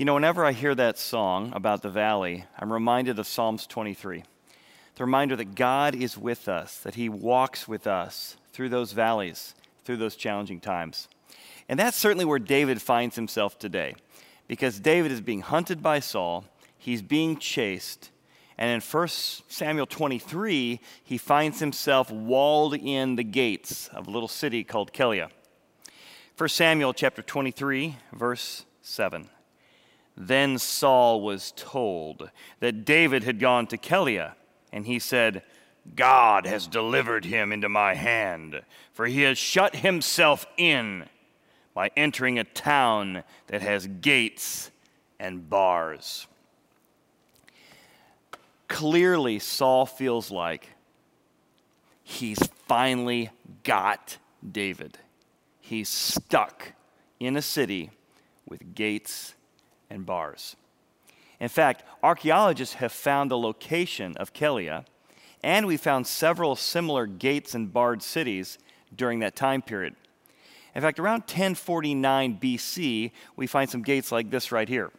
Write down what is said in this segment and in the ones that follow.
You know, whenever I hear that song about the valley, I'm reminded of Psalms 23. The reminder that God is with us, that He walks with us through those valleys, through those challenging times. And that's certainly where David finds himself today, because David is being hunted by Saul, he's being chased, and in 1 Samuel 23, he finds himself walled in the gates of a little city called Keilah. 1 Samuel chapter 23, verse 7. Then Saul was told that David had gone to Keilah, and he said, God has delivered him into my hand, for he has shut himself in by entering a town that has gates and bars. Clearly, Saul feels like he's finally got David. He's stuck in a city with gates and bars. In fact, archaeologists have found the location of Keilah, and we found several similar gates and barred cities during that time period. In fact, around 1049 BC, we find some gates like this right here.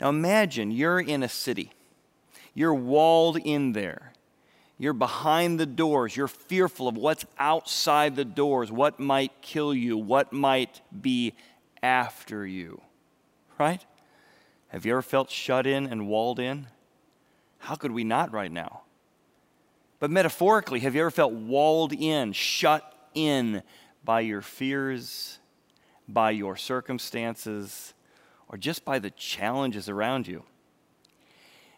Now imagine you're in a city, you're walled in there. You're behind the doors. You're fearful of what's outside the doors, what might kill you, what might be after you right? Have you ever felt shut in and walled in? How could we not right now? But metaphorically, have you ever felt walled in, shut in by your fears, by your circumstances, or just by the challenges around you?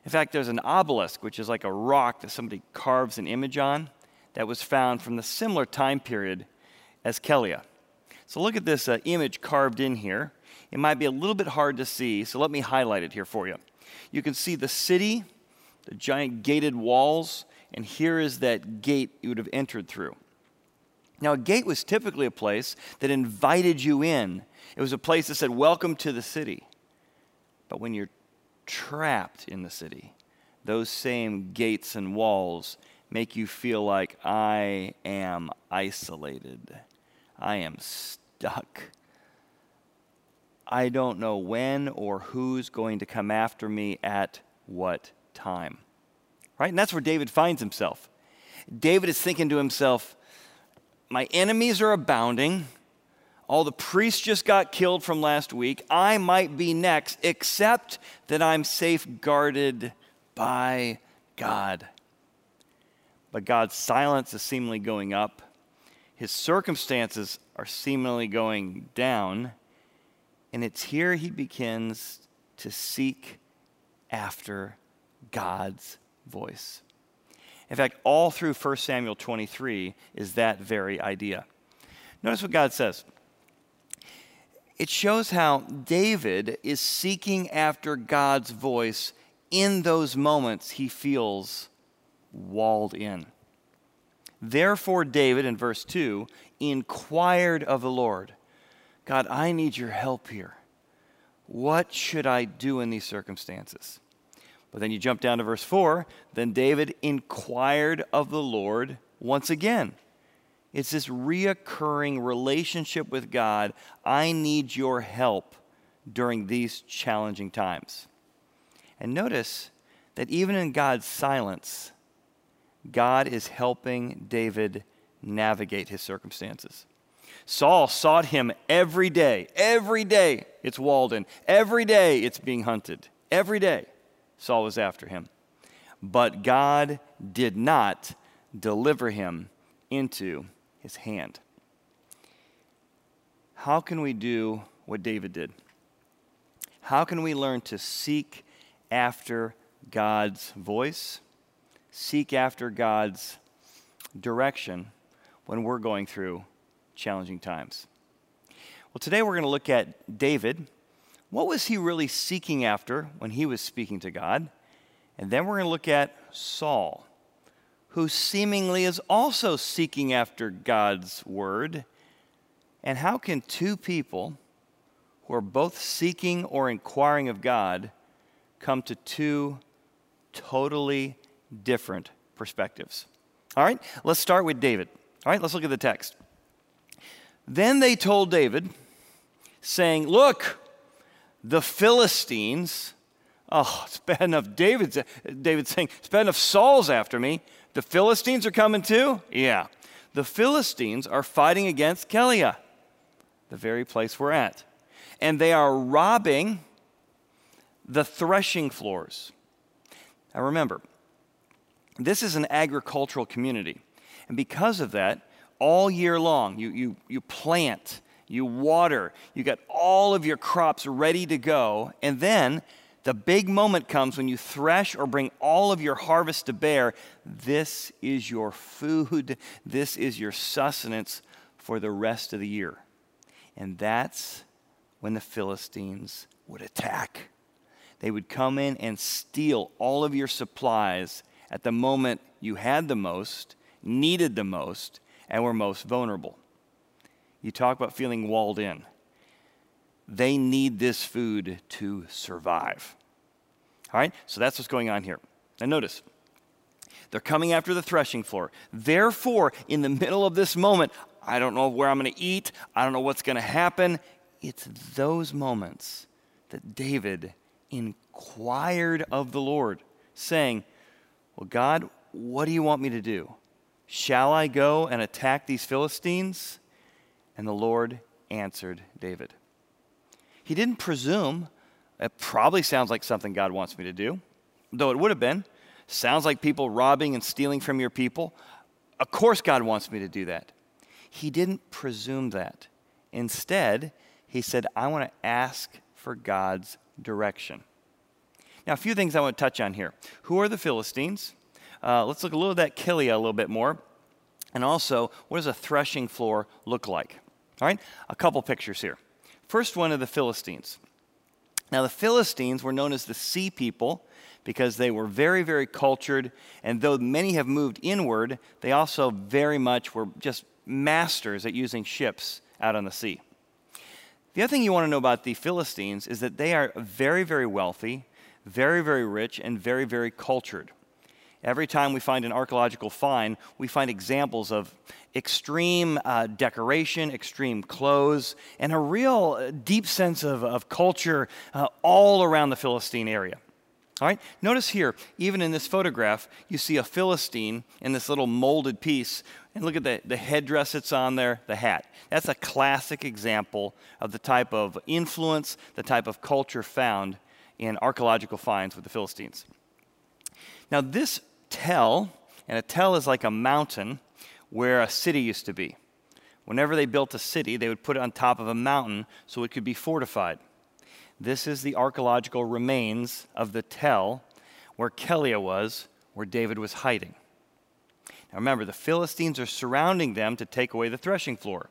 In fact, there's an obelisk, which is like a rock that somebody carves an image on, that was found from the similar time period as Keilah. So look at this uh, image carved in here. It might be a little bit hard to see, so let me highlight it here for you. You can see the city, the giant gated walls, and here is that gate you would have entered through. Now, a gate was typically a place that invited you in, it was a place that said, Welcome to the city. But when you're trapped in the city, those same gates and walls make you feel like I am isolated. I am stuck. I don't know when or who's going to come after me at what time. Right? And that's where David finds himself. David is thinking to himself, My enemies are abounding. All the priests just got killed from last week. I might be next, except that I'm safeguarded by God. But God's silence is seemingly going up, his circumstances are seemingly going down. And it's here he begins to seek after God's voice. In fact, all through 1 Samuel 23 is that very idea. Notice what God says. It shows how David is seeking after God's voice in those moments he feels walled in. Therefore, David, in verse 2, inquired of the Lord. God, I need your help here. What should I do in these circumstances? But then you jump down to verse 4. Then David inquired of the Lord once again. It's this reoccurring relationship with God. I need your help during these challenging times. And notice that even in God's silence, God is helping David navigate his circumstances. Saul sought him every day. Every day it's Walden. Every day it's being hunted. Every day Saul was after him. But God did not deliver him into his hand. How can we do what David did? How can we learn to seek after God's voice, seek after God's direction when we're going through challenging times. Well, today we're going to look at David. What was he really seeking after when he was speaking to God? And then we're going to look at Saul, who seemingly is also seeking after God's word. And how can two people who are both seeking or inquiring of God come to two totally different perspectives? All right, let's start with David. All right, let's look at the text. Then they told David, saying, Look, the Philistines, oh, it's bad enough David's, David's saying, it's bad enough Saul's after me. The Philistines are coming too? Yeah. The Philistines are fighting against Keilah, the very place we're at. And they are robbing the threshing floors. Now remember, this is an agricultural community. And because of that, all year long, you, you, you plant, you water, you got all of your crops ready to go, and then the big moment comes when you thresh or bring all of your harvest to bear. This is your food, this is your sustenance for the rest of the year. And that's when the Philistines would attack. They would come in and steal all of your supplies at the moment you had the most, needed the most, and we're most vulnerable. You talk about feeling walled in. They need this food to survive. All right? So that's what's going on here. And notice, they're coming after the threshing floor. Therefore, in the middle of this moment, I don't know where I'm going to eat, I don't know what's going to happen. It's those moments that David inquired of the Lord, saying, Well, God, what do you want me to do? Shall I go and attack these Philistines? And the Lord answered David. He didn't presume. It probably sounds like something God wants me to do, though it would have been. Sounds like people robbing and stealing from your people. Of course, God wants me to do that. He didn't presume that. Instead, he said, I want to ask for God's direction. Now, a few things I want to touch on here. Who are the Philistines? Uh, let's look a little at that Keilah a little bit more. And also, what does a threshing floor look like? All right, a couple pictures here. First one of the Philistines. Now, the Philistines were known as the sea people because they were very, very cultured, and though many have moved inward, they also very much were just masters at using ships out on the sea. The other thing you want to know about the Philistines is that they are very, very wealthy, very, very rich, and very, very cultured. Every time we find an archaeological find, we find examples of extreme uh, decoration, extreme clothes, and a real uh, deep sense of, of culture uh, all around the Philistine area. All right, notice here, even in this photograph, you see a Philistine in this little molded piece. And look at the, the headdress that's on there, the hat. That's a classic example of the type of influence, the type of culture found in archaeological finds with the Philistines. Now, this tell, and a tell is like a mountain where a city used to be. Whenever they built a city, they would put it on top of a mountain so it could be fortified. This is the archaeological remains of the tell where Keilah was, where David was hiding. Now remember, the Philistines are surrounding them to take away the threshing floor.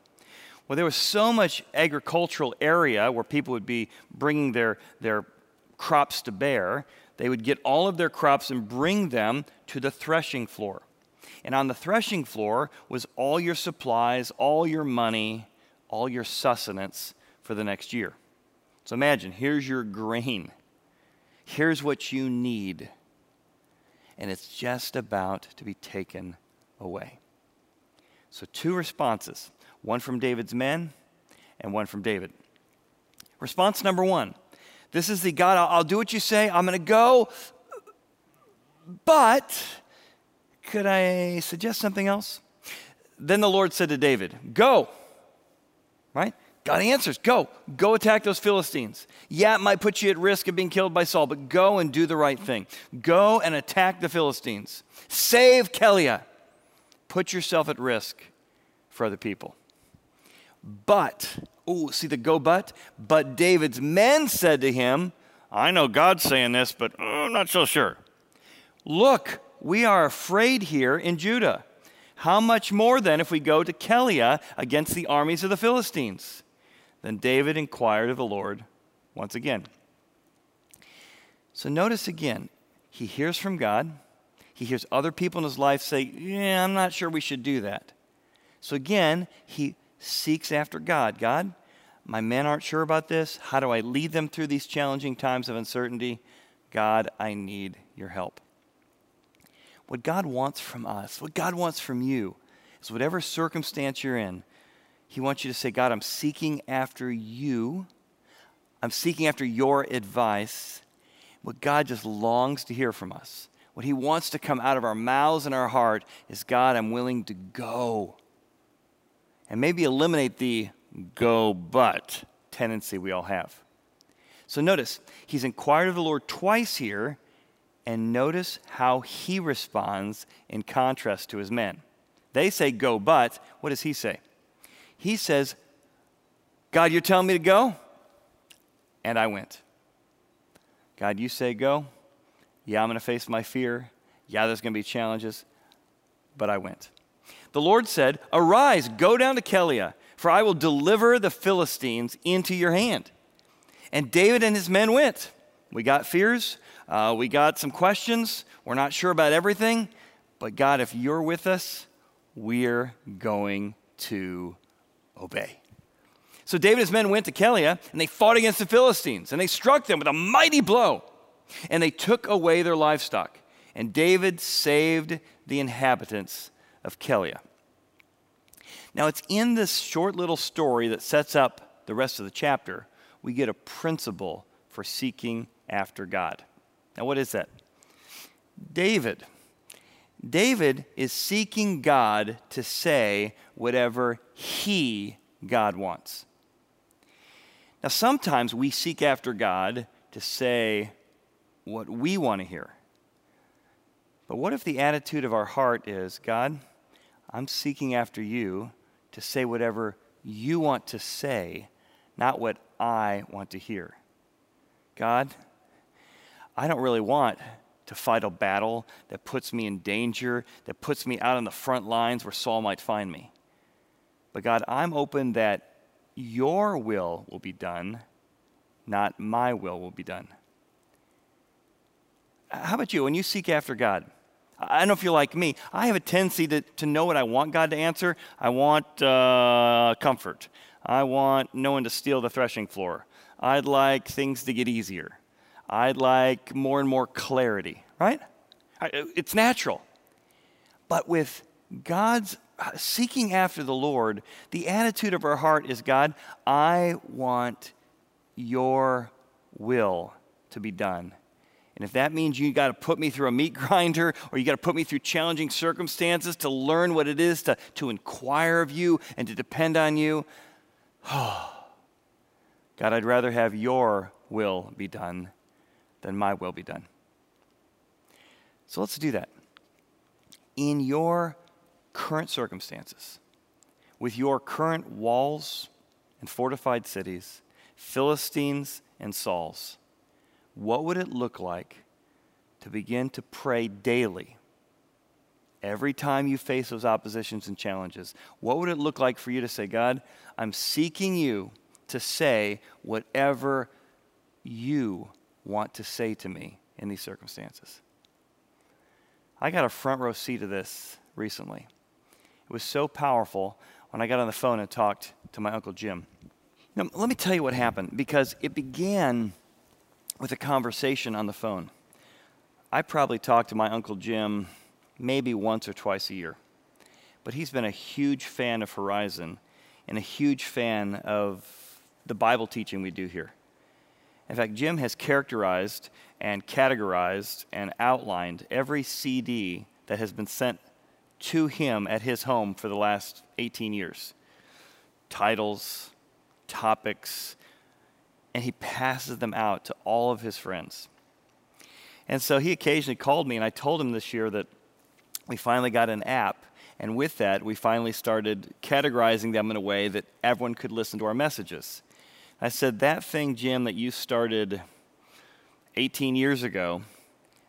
Well, there was so much agricultural area where people would be bringing their, their crops to bear they would get all of their crops and bring them to the threshing floor. And on the threshing floor was all your supplies, all your money, all your sustenance for the next year. So imagine here's your grain, here's what you need, and it's just about to be taken away. So, two responses one from David's men and one from David. Response number one this is the God, I'll, I'll do what you say, I'm going to go. But could I suggest something else? Then the Lord said to David, Go. Right? God answers, Go. Go attack those Philistines. Yeah, it might put you at risk of being killed by Saul, but go and do the right thing. Go and attack the Philistines. Save Keilah. Put yourself at risk for other people. But Oh, see the go but? But David's men said to him, I know God's saying this, but oh, I'm not so sure. Look, we are afraid here in Judah. How much more then if we go to Keilah against the armies of the Philistines? Then David inquired of the Lord once again. So notice again, he hears from God. He hears other people in his life say, Yeah, I'm not sure we should do that. So again, he seeks after God. God, my men aren't sure about this. How do I lead them through these challenging times of uncertainty? God, I need your help. What God wants from us, what God wants from you, is whatever circumstance you're in, He wants you to say, God, I'm seeking after you. I'm seeking after your advice. What God just longs to hear from us, what He wants to come out of our mouths and our heart is God, I'm willing to go. And maybe eliminate the go but tendency we all have. So notice, He's inquired of the Lord twice here, and notice how He responds in contrast to His men. They say go but. What does He say? He says, God, you're telling me to go? And I went. God, you say go. Yeah, I'm going to face my fear. Yeah, there's going to be challenges. But I went. The Lord said, Arise, go down to Keilah, for I will deliver the Philistines into your hand. And David and his men went. We got fears. Uh, we got some questions. We're not sure about everything. But God, if you're with us, we're going to obey. So David and his men went to Keilah, and they fought against the Philistines, and they struck them with a mighty blow, and they took away their livestock. And David saved the inhabitants of Keilah. Now, it's in this short little story that sets up the rest of the chapter, we get a principle for seeking after God. Now, what is that? David. David is seeking God to say whatever he, God, wants. Now, sometimes we seek after God to say what we want to hear. But what if the attitude of our heart is, God, I'm seeking after you to say whatever you want to say, not what I want to hear? God, I don't really want to fight a battle that puts me in danger, that puts me out on the front lines where Saul might find me. But God, I'm open that your will will be done, not my will will be done. How about you? When you seek after God, I don't know if you're like me. I have a tendency to, to know what I want God to answer. I want uh, comfort. I want no one to steal the threshing floor. I'd like things to get easier. I'd like more and more clarity, right? It's natural. But with God's seeking after the Lord, the attitude of our heart is God, I want your will to be done. And if that means you got to put me through a meat grinder or you got to put me through challenging circumstances to learn what it is to, to inquire of you and to depend on you, oh, God, I'd rather have your will be done than my will be done. So let's do that. In your current circumstances, with your current walls and fortified cities, Philistines and Sauls, what would it look like to begin to pray daily? Every time you face those oppositions and challenges, what would it look like for you to say, God, I'm seeking you to say whatever you want to say to me in these circumstances? I got a front row seat of this recently. It was so powerful when I got on the phone and talked to my Uncle Jim. Now, let me tell you what happened because it began with a conversation on the phone. I probably talked to my Uncle Jim maybe once or twice a year, but he's been a huge fan of Horizon and a huge fan of the Bible teaching we do here. In fact, Jim has characterized and categorized and outlined every CD that has been sent to him at his home for the last 18 years titles, topics, and he passes them out to all of his friends. And so he occasionally called me, and I told him this year that we finally got an app. And with that, we finally started categorizing them in a way that everyone could listen to our messages. I said, That thing, Jim, that you started 18 years ago,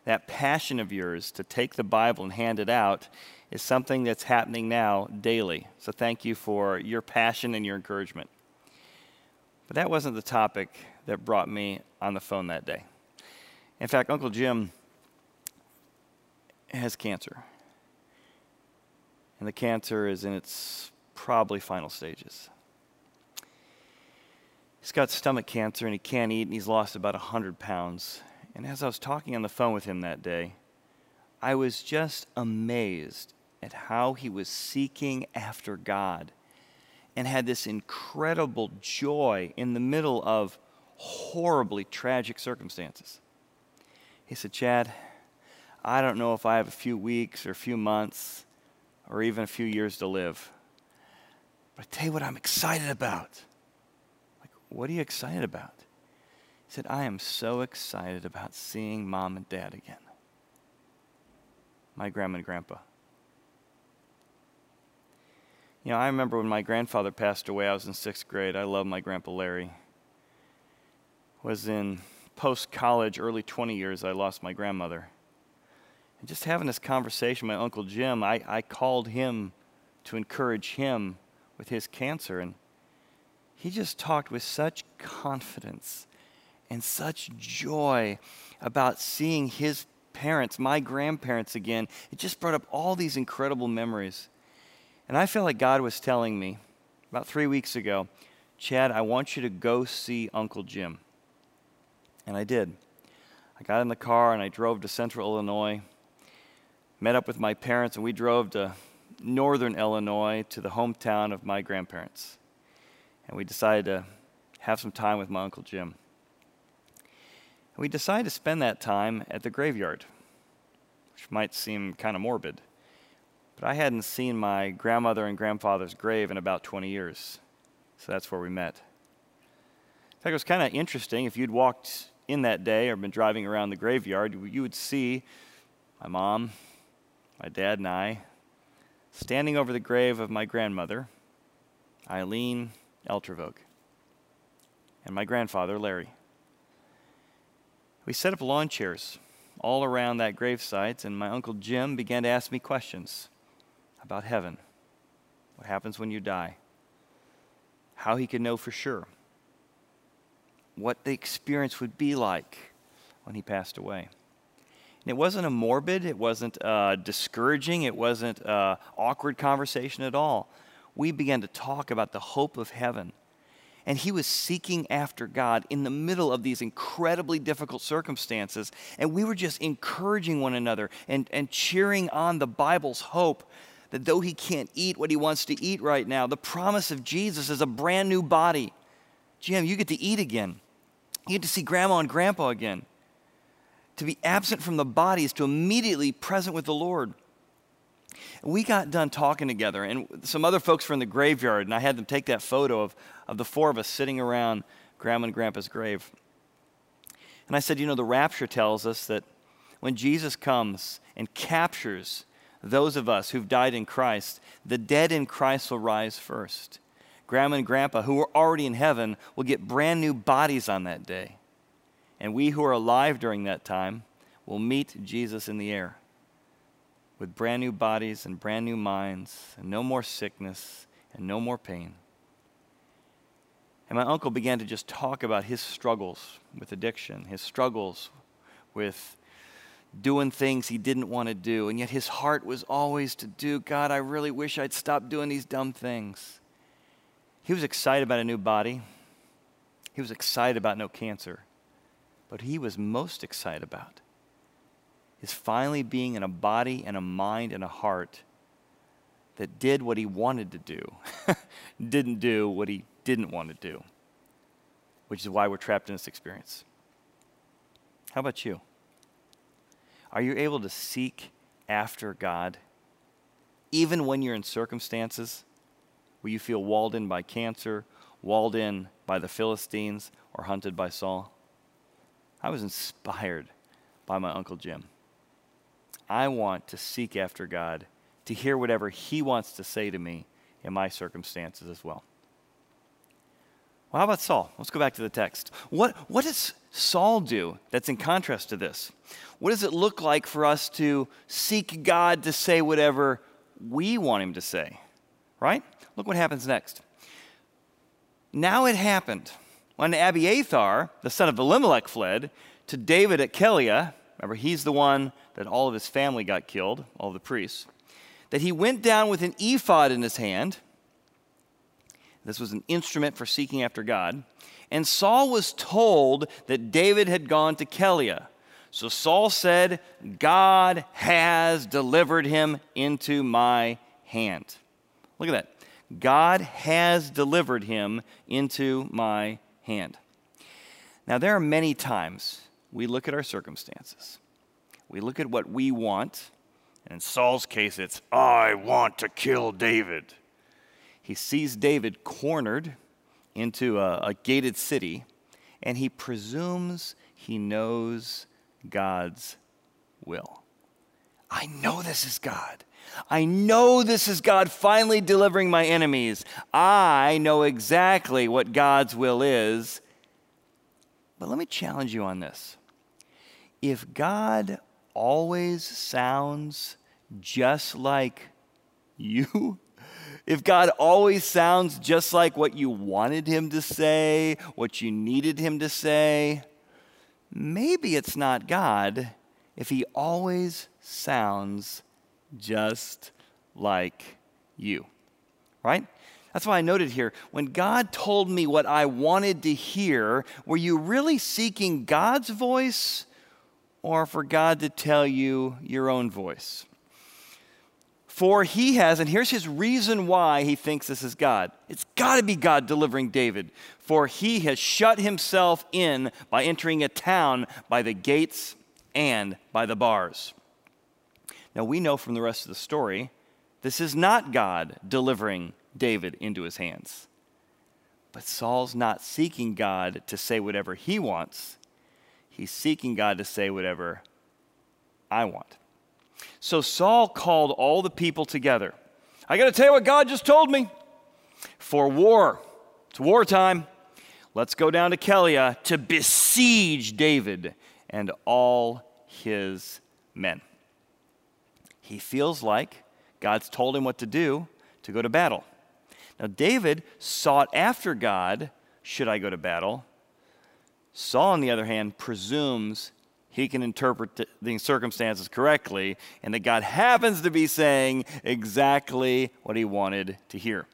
that passion of yours to take the Bible and hand it out, is something that's happening now daily. So thank you for your passion and your encouragement. But that wasn't the topic that brought me on the phone that day. In fact, Uncle Jim has cancer. And the cancer is in its probably final stages. He's got stomach cancer and he can't eat and he's lost about 100 pounds. And as I was talking on the phone with him that day, I was just amazed at how he was seeking after God and had this incredible joy in the middle of horribly tragic circumstances. He said, Chad, I don't know if I have a few weeks or a few months or even a few years to live. But I tell you what I'm excited about. Like, what are you excited about? He said, I am so excited about seeing mom and dad again. My grandma and grandpa. You know, I remember when my grandfather passed away, I was in sixth grade. I love my grandpa Larry. Was in post college, early 20 years, I lost my grandmother. And just having this conversation my Uncle Jim, I, I called him to encourage him with his cancer. And he just talked with such confidence and such joy about seeing his parents, my grandparents again. It just brought up all these incredible memories. And I felt like God was telling me about three weeks ago, Chad, I want you to go see Uncle Jim. And I did. I got in the car and I drove to central Illinois, met up with my parents, and we drove to northern Illinois to the hometown of my grandparents. And we decided to have some time with my Uncle Jim. And we decided to spend that time at the graveyard, which might seem kind of morbid. But I hadn't seen my grandmother and grandfather's grave in about 20 years. So that's where we met. In fact, it was kind of interesting. If you'd walked in that day or been driving around the graveyard, you would see my mom, my dad, and I standing over the grave of my grandmother, Eileen Eltervogue, and my grandfather, Larry. We set up lawn chairs all around that gravesite, and my Uncle Jim began to ask me questions about heaven, what happens when you die, how he could know for sure, what the experience would be like when he passed away. And it wasn't a morbid, it wasn't uh, discouraging, it wasn't uh, awkward conversation at all. We began to talk about the hope of heaven. And he was seeking after God in the middle of these incredibly difficult circumstances. And we were just encouraging one another and, and cheering on the Bible's hope that though he can't eat what he wants to eat right now, the promise of Jesus is a brand new body. Jim, you get to eat again. You get to see grandma and grandpa again. To be absent from the body is to immediately present with the Lord. we got done talking together, and some other folks were in the graveyard, and I had them take that photo of, of the four of us sitting around grandma and grandpa's grave. And I said, You know, the rapture tells us that when Jesus comes and captures those of us who've died in Christ, the dead in Christ will rise first. Grandma and grandpa, who are already in heaven, will get brand new bodies on that day. And we who are alive during that time will meet Jesus in the air with brand new bodies and brand new minds, and no more sickness and no more pain. And my uncle began to just talk about his struggles with addiction, his struggles with doing things he didn't want to do. And yet his heart was always to do, God, I really wish I'd stop doing these dumb things. He was excited about a new body, he was excited about no cancer. But he was most excited about is finally being in a body and a mind and a heart that did what he wanted to do, didn't do what he didn't want to do, which is why we're trapped in this experience. How about you? Are you able to seek after God even when you're in circumstances where you feel walled in by cancer, walled in by the Philistines, or hunted by Saul? I was inspired by my Uncle Jim. I want to seek after God, to hear whatever He wants to say to me in my circumstances as well. Well, how about Saul? Let's go back to the text. What, what does Saul do that's in contrast to this? What does it look like for us to seek God to say whatever we want him to say? Right? Look what happens next. Now it happened when Abiathar, the son of Elimelech, fled to David at Keilah. Remember, he's the one that all of his family got killed, all the priests. That he went down with an ephod in his hand this was an instrument for seeking after God. And Saul was told that David had gone to Keilah. So Saul said, God has delivered him into my hand. Look at that. God has delivered him into my hand. Now, there are many times we look at our circumstances, we look at what we want, and in Saul's case, it's, I want to kill David. He sees David cornered into a, a gated city, and he presumes he knows God's will. I know this is God. I know this is God finally delivering my enemies. I know exactly what God's will is. But let me challenge you on this. If God always sounds just like you, if God always sounds just like what you wanted him to say, what you needed him to say, maybe it's not God if he always sounds just like you. Right? That's why I noted here when God told me what I wanted to hear, were you really seeking God's voice or for God to tell you your own voice? For he has, and here's his reason why he thinks this is God. It's got to be God delivering David. For he has shut himself in by entering a town by the gates and by the bars. Now we know from the rest of the story, this is not God delivering David into his hands. But Saul's not seeking God to say whatever he wants, he's seeking God to say whatever I want. So Saul called all the people together. I got to tell you what God just told me. For war, it's wartime. Let's go down to Keilah to besiege David and all his men. He feels like God's told him what to do to go to battle. Now, David sought after God, should I go to battle? Saul, on the other hand, presumes he can interpret the circumstances correctly and that God happens to be saying exactly what he wanted to hear.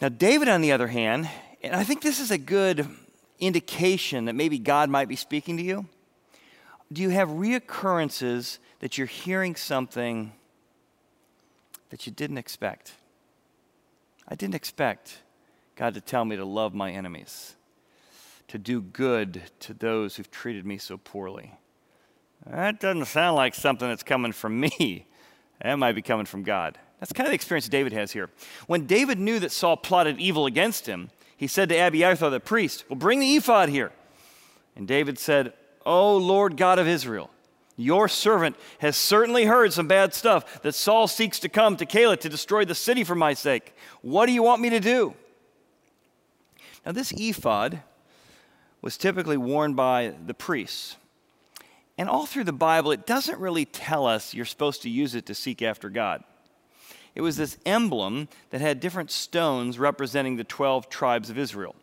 Now, David, on the other hand, and I think this is a good indication that maybe God might be speaking to you. Do you have reoccurrences that you're hearing something that you didn't expect? I didn't expect God to tell me to love my enemies, to do good to those who've treated me so poorly. That doesn't sound like something that's coming from me. That might be coming from God. That's kind of the experience David has here. When David knew that Saul plotted evil against him, he said to Abiathar the priest, Well, bring the ephod here. And David said, O Lord God of Israel, your servant has certainly heard some bad stuff that Saul seeks to come to Keilah to destroy the city for my sake. What do you want me to do? Now, this ephod was typically worn by the priests. And all through the Bible, it doesn't really tell us you're supposed to use it to seek after God. It was this emblem that had different stones representing the 12 tribes of Israel.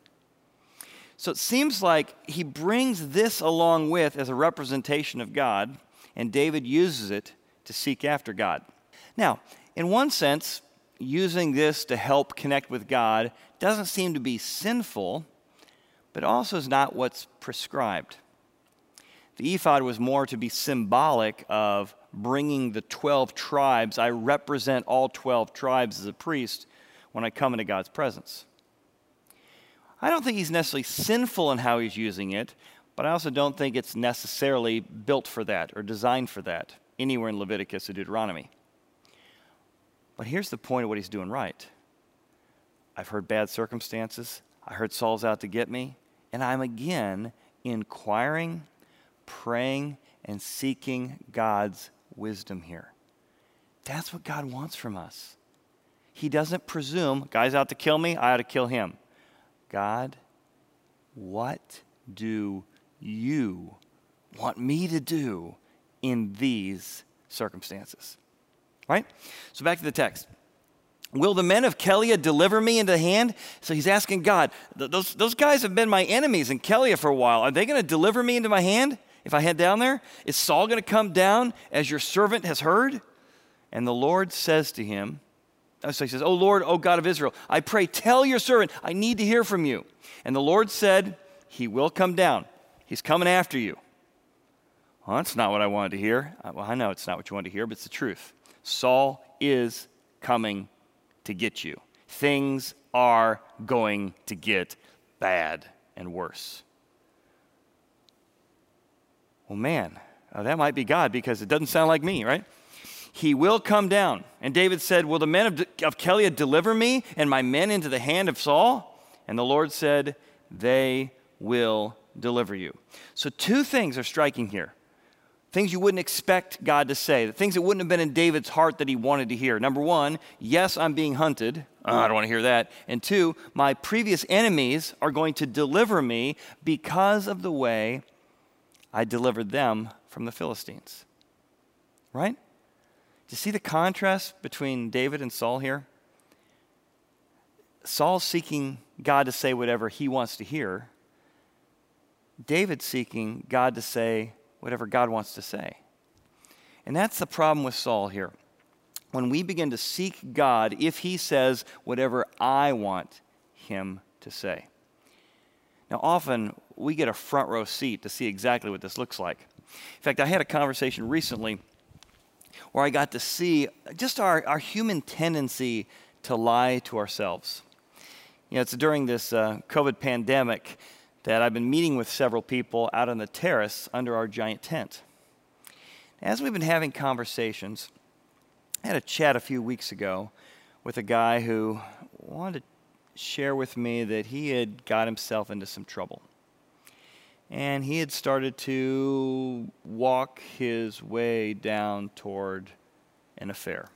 So it seems like he brings this along with as a representation of God, and David uses it to seek after God. Now, in one sense, using this to help connect with God doesn't seem to be sinful, but also is not what's prescribed. The ephod was more to be symbolic of bringing the 12 tribes. I represent all 12 tribes as a priest when I come into God's presence. I don't think he's necessarily sinful in how he's using it, but I also don't think it's necessarily built for that or designed for that anywhere in Leviticus or Deuteronomy. But here's the point of what he's doing right. I've heard bad circumstances. I heard Saul's out to get me. And I'm again inquiring, praying, and seeking God's wisdom here. That's what God wants from us. He doesn't presume, guy's out to kill me, I ought to kill him. God, what do you want me to do in these circumstances? Right? So back to the text. Will the men of Keilah deliver me into hand? So he's asking God, those, those guys have been my enemies in Keilah for a while. Are they going to deliver me into my hand if I head down there? Is Saul going to come down as your servant has heard? And the Lord says to him, Oh, so he says, Oh Lord, oh God of Israel, I pray, tell your servant, I need to hear from you. And the Lord said, He will come down. He's coming after you. Well, that's not what I wanted to hear. Uh, well, I know it's not what you wanted to hear, but it's the truth. Saul is coming to get you. Things are going to get bad and worse. Well, man, uh, that might be God because it doesn't sound like me, right? He will come down. And David said, Will the men of, De- of Keilah deliver me and my men into the hand of Saul? And the Lord said, They will deliver you. So, two things are striking here things you wouldn't expect God to say, the things that wouldn't have been in David's heart that he wanted to hear. Number one, yes, I'm being hunted. Oh, I don't want to hear that. And two, my previous enemies are going to deliver me because of the way I delivered them from the Philistines. Right? Do you see the contrast between David and Saul here? Saul's seeking God to say whatever he wants to hear. David's seeking God to say whatever God wants to say. And that's the problem with Saul here. When we begin to seek God, if he says whatever I want him to say. Now, often we get a front row seat to see exactly what this looks like. In fact, I had a conversation recently where I got to see just our, our human tendency to lie to ourselves. You know, it's during this uh, COVID pandemic that I've been meeting with several people out on the terrace under our giant tent. As we've been having conversations, I had a chat a few weeks ago with a guy who wanted to share with me that he had got himself into some trouble. And he had started to walk his way down toward an affair.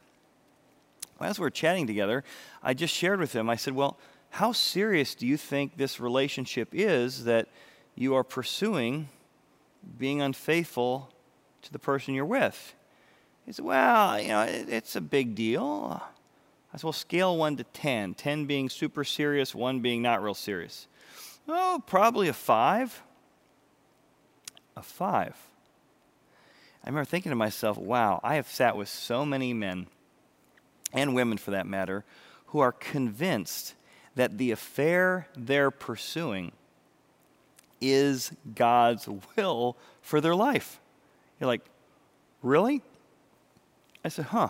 As we were chatting together, I just shared with him, I said, Well, how serious do you think this relationship is that you are pursuing being unfaithful to the person you're with? He said, Well, you know, it, it's a big deal. I said, Well, scale 1 to 10, 10 being super serious, 1 being not real serious. Oh, probably a 5. A 5. I remember thinking to myself, wow, I have sat with so many men, and women for that matter, who are convinced that the affair they're pursuing is God's will for their life. You're like, really? I said, huh.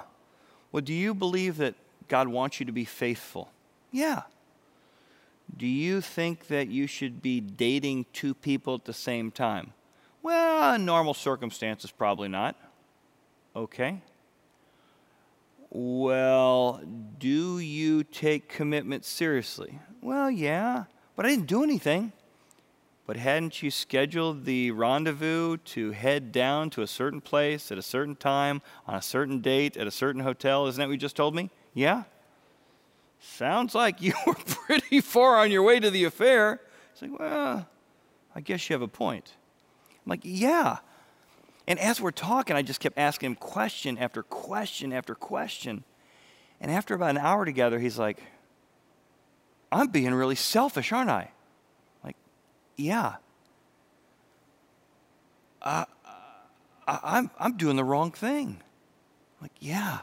Well, do you believe that God wants you to be faithful? Yeah. Do you think that you should be dating two people at the same time? Well, in normal circumstances, probably not. Okay. Well, do you take commitment seriously? Well, yeah, but I didn't do anything. But hadn't you scheduled the rendezvous to head down to a certain place at a certain time on a certain date at a certain hotel? Isn't that what you just told me? Yeah. Sounds like you were pretty far on your way to the affair. It's like, well, I guess you have a point. I'm like, yeah, and as we're talking, I just kept asking him question after question after question. And after about an hour together, he's like, I'm being really selfish, aren't I? Like, yeah. Uh, I, I'm, I'm doing the wrong thing. Like, yeah.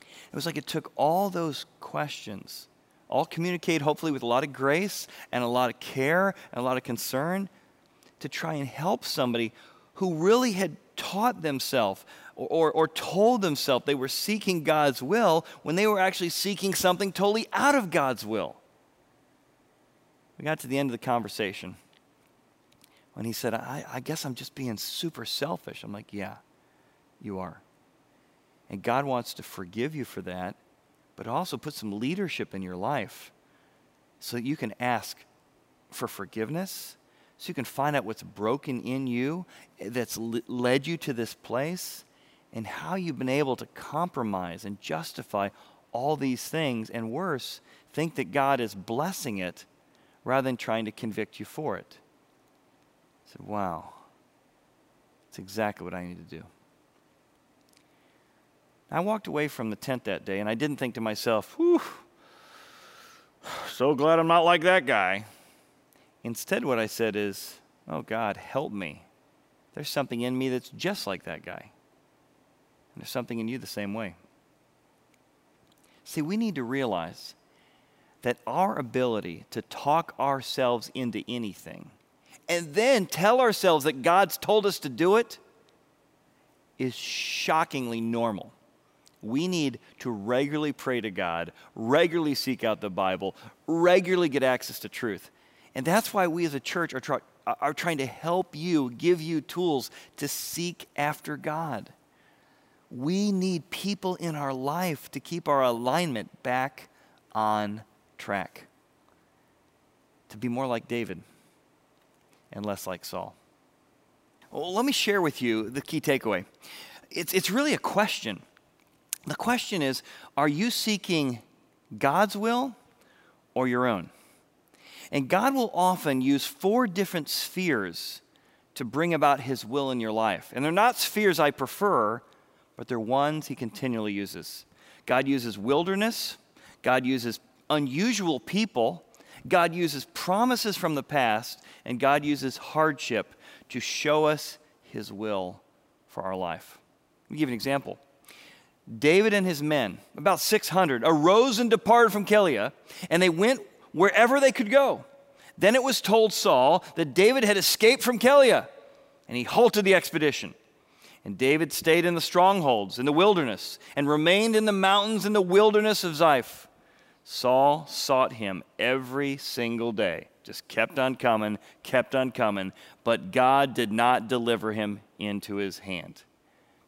It was like it took all those questions, all communicated hopefully with a lot of grace and a lot of care and a lot of concern to try and help somebody who really had taught themselves or, or, or, told themselves they were seeking God's will when they were actually seeking something totally out of God's will. We got to the end of the conversation when he said, I, I guess I'm just being super selfish. I'm like, Yeah, you are. And God wants to forgive you for that, but also put some leadership in your life so that you can ask for forgiveness so you can find out what's broken in you eh, that's led you to this place and how you've been able to compromise and justify all these things and worse, think that God is blessing it rather than trying to convict you for it. I said, wow, that's exactly what I need to do. I walked away from the tent that day and I didn't think to myself, whew, so glad I'm not like that guy. Instead, what I said is, Oh God, help me. There's something in me that's just like that guy. And there's something in you the same way. See, we need to realize that our ability to talk ourselves into anything and then tell ourselves that God's told us to do it is shockingly normal. We need to regularly pray to God, regularly seek out the Bible, regularly get access to truth. And that's why we as a church are, try, are trying to help you, give you tools to seek after God. We need people in our life to keep our alignment back on track, to be more like David and less like Saul. Well, let me share with you the key takeaway. It's, it's really a question. The question is Are you seeking God's will or your own? And God will often use four different spheres to bring about His will in your life. And they're not spheres I prefer, but they're ones He continually uses. God uses wilderness, God uses unusual people, God uses promises from the past, and God uses hardship to show us his will for our life. Let me give you an example. David and his men, about 600, arose and departed from Keilah, and they went wherever they could go. Then it was told Saul that David had escaped from Keilah, and he halted the expedition. And David stayed in the strongholds in the wilderness and remained in the mountains in the wilderness of Ziph. Saul sought him every single day just kept on coming, kept on coming, but God did not deliver him into his hand.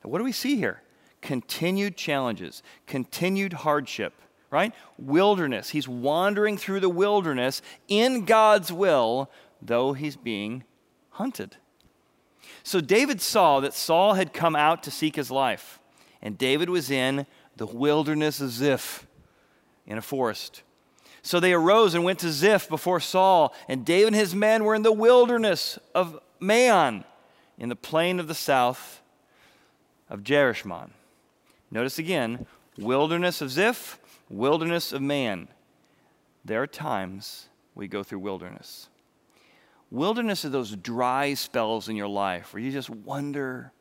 Now, what do we see here? Continued challenges, continued hardship, right? Wilderness. He's wandering through the wilderness in God's will, though he's being hunted. So David saw that Saul had come out to seek his life, and David was in the wilderness of Ziph in a forest. So they arose and went to Ziph before Saul, and David and his men were in the wilderness of Maon, in the plain of the south of Jeshimon. Notice again, wilderness of Ziph, wilderness of Maon. There are times we go through wilderness. Wilderness are those dry spells in your life where you just wonder,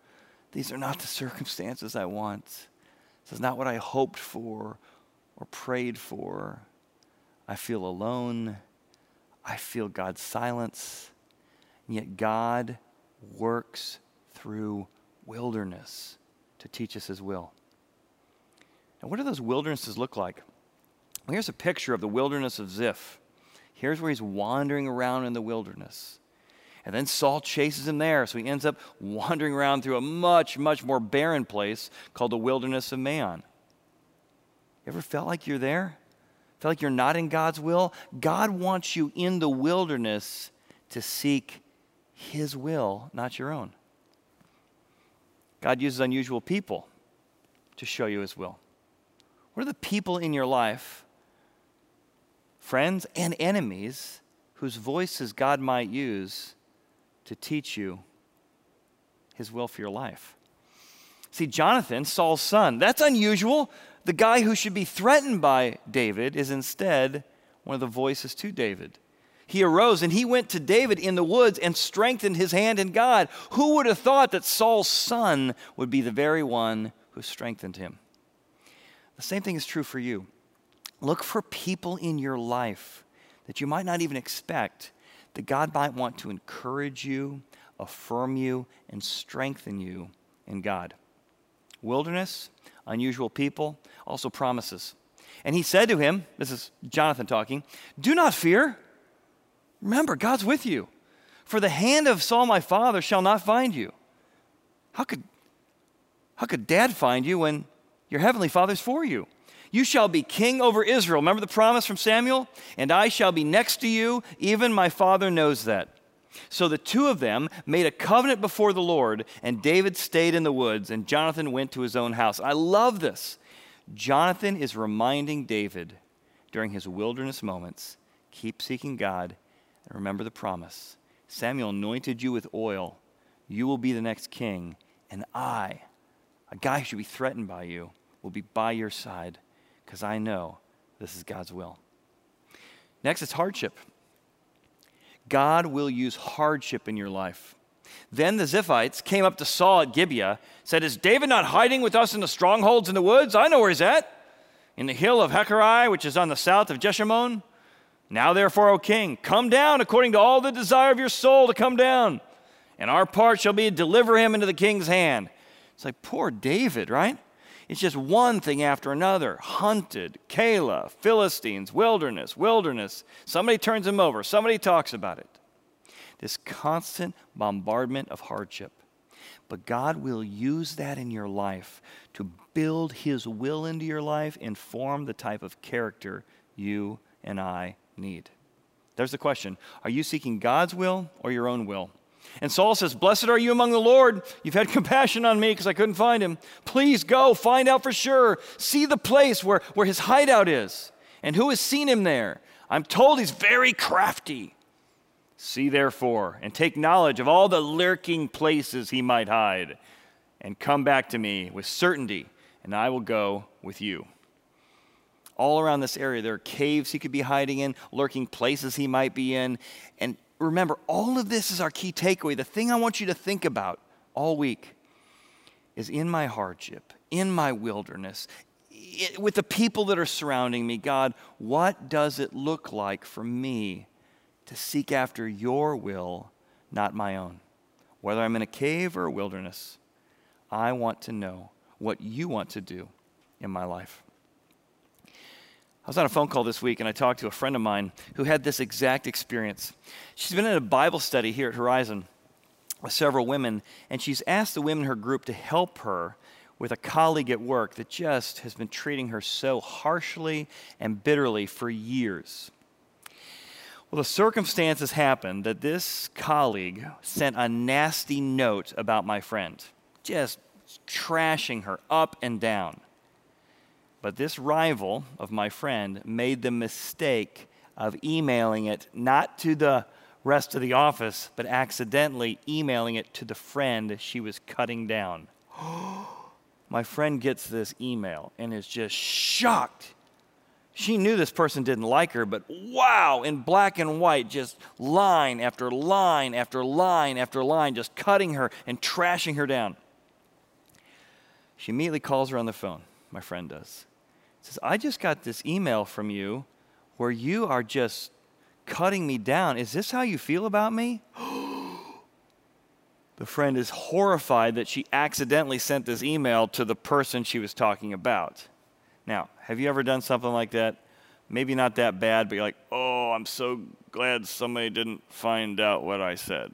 these are not the circumstances I want. This is not what I hoped for or prayed for. I feel alone. I feel God's silence. And yet, God works through wilderness to teach us His will. What do those wildernesses look like? Well, here's a picture of the wilderness of Ziph. Here's where he's wandering around in the wilderness. And then Saul chases him there, so he ends up wandering around through a much, much more barren place called the wilderness of Maon. You ever felt like you're there? feel like you're not in God's will, God wants you in the wilderness to seek His will, not your own. God uses unusual people to show you His will. What are the people in your life, friends and enemies, whose voices God might use to teach you His will for your life? See, Jonathan, Saul's son, that's unusual the guy who should be threatened by David is instead one of the voices to David. He arose and he went to David in the woods and strengthened his hand in God. Who would have thought that Saul's son would be the very one who strengthened him? The same thing is true for you. Look for people in your life that you might not even expect that God might want to encourage you, affirm you, and strengthen you in God. Wilderness, unusual people, also promises. And he said to him, this is Jonathan talking, Do not fear. Remember, God's with you. For the hand of Saul my father shall not find you. How could, how could dad find you when your heavenly father's for you? You shall be king over Israel. Remember the promise from Samuel? And I shall be next to you. Even my father knows that. So the two of them made a covenant before the Lord, and David stayed in the woods, and Jonathan went to his own house. I love this. Jonathan is reminding David during his wilderness moments keep seeking God and remember the promise. Samuel anointed you with oil. You will be the next king, and I, a guy who should be threatened by you, will be by your side because I know this is God's will. Next, is hardship. God will use hardship in your life. Then the Ziphites came up to Saul at Gibeah, said, Is David not hiding with us in the strongholds in the woods? I know where he's at, in the hill of Hachilah, which is on the south of Jeshimon. Now, therefore, O king, come down according to all the desire of your soul to come down, and our part shall be to deliver him into the king's hand. It's like poor David, right? It's just one thing after another hunted, Keilah, Philistines, wilderness, wilderness. Somebody turns him over, somebody talks about it. This constant bombardment of hardship. But God will use that in your life to build His will into your life and form the type of character you and I need. There's the question Are you seeking God's will or your own will? And Saul says, Blessed are you among the Lord. You've had compassion on me because I couldn't find him. Please go, find out for sure. See the place where, where his hideout is and who has seen him there. I'm told he's very crafty. See therefore, and take knowledge of all the lurking places he might hide, and come back to me with certainty, and I will go with you. All around this area, there are caves he could be hiding in, lurking places he might be in. And remember, all of this is our key takeaway. The thing I want you to think about all week is in my hardship, in my wilderness, it, with the people that are surrounding me, God, what does it look like for me to seek after your will, not my own? Whether I'm in a cave or a wilderness, I want to know what you want to do in my life. I was on a phone call this week and I talked to a friend of mine who had this exact experience. She's been in a Bible study here at Horizon with several women, and she's asked the women in her group to help her with a colleague at work that just has been treating her so harshly and bitterly for years. Well, the circumstances happened that this colleague sent a nasty note about my friend, just trashing her up and down. But this rival of my friend made the mistake of emailing it not to the rest of the office, but accidentally emailing it to the friend she was cutting down. my friend gets this email and is just shocked. She knew this person didn't like her, but wow, in black and white, just line after line after line after line, just cutting her and trashing her down. She immediately calls her on the phone, my friend does says, I just got this email from you where you are just cutting me down. Is this how you feel about me? the friend is horrified that she accidentally sent this email to the person she was talking about. Now, have you ever done something like that? Maybe not that bad, but you're like, oh, I'm so glad somebody didn't find out what I said.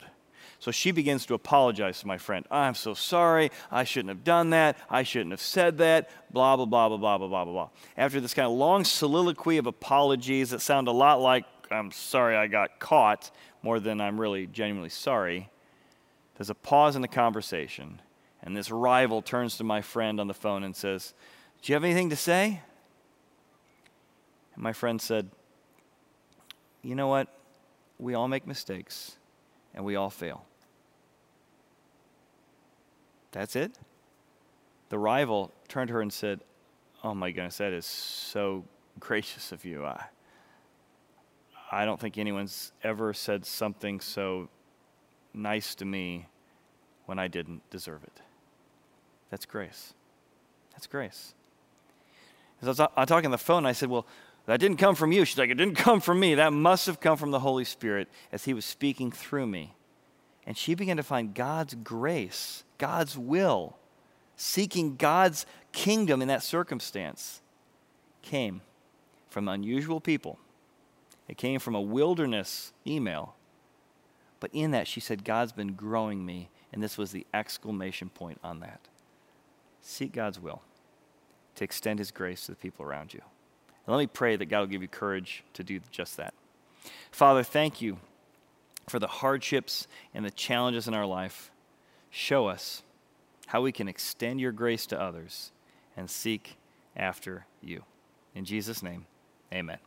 So she begins to apologize to my friend. I'm so sorry. I shouldn't have done that. I shouldn't have said that. Blah, blah, blah, blah, blah, blah, blah, blah. After this kind of long soliloquy of apologies that sound a lot like, I'm sorry I got caught, more than I'm really genuinely sorry, there's a pause in the conversation. And this rival turns to my friend on the phone and says, Do you have anything to say? And my friend said, You know what? We all make mistakes and we all fail. That's it? The rival turned to her and said, Oh my goodness, that is so gracious of you. I, I don't think anyone's ever said something so nice to me when I didn't deserve it. That's grace. That's grace. As I was, talking on the phone, I said, Well, that didn't come from you. She's like, It didn't come from me. That must have come from the Holy Spirit as He was speaking through me. And she began to find God's grace God's will, seeking God's kingdom in that circumstance, came from unusual people. It came from a wilderness email. But in that, she said, God's been growing me. And this was the exclamation point on that. Seek God's will to extend his grace to the people around you. And let me pray that God will give you courage to do just that. Father, thank you for the hardships and the challenges in our life show us how we can extend your grace to others and seek after you. In Jesus' name, amen.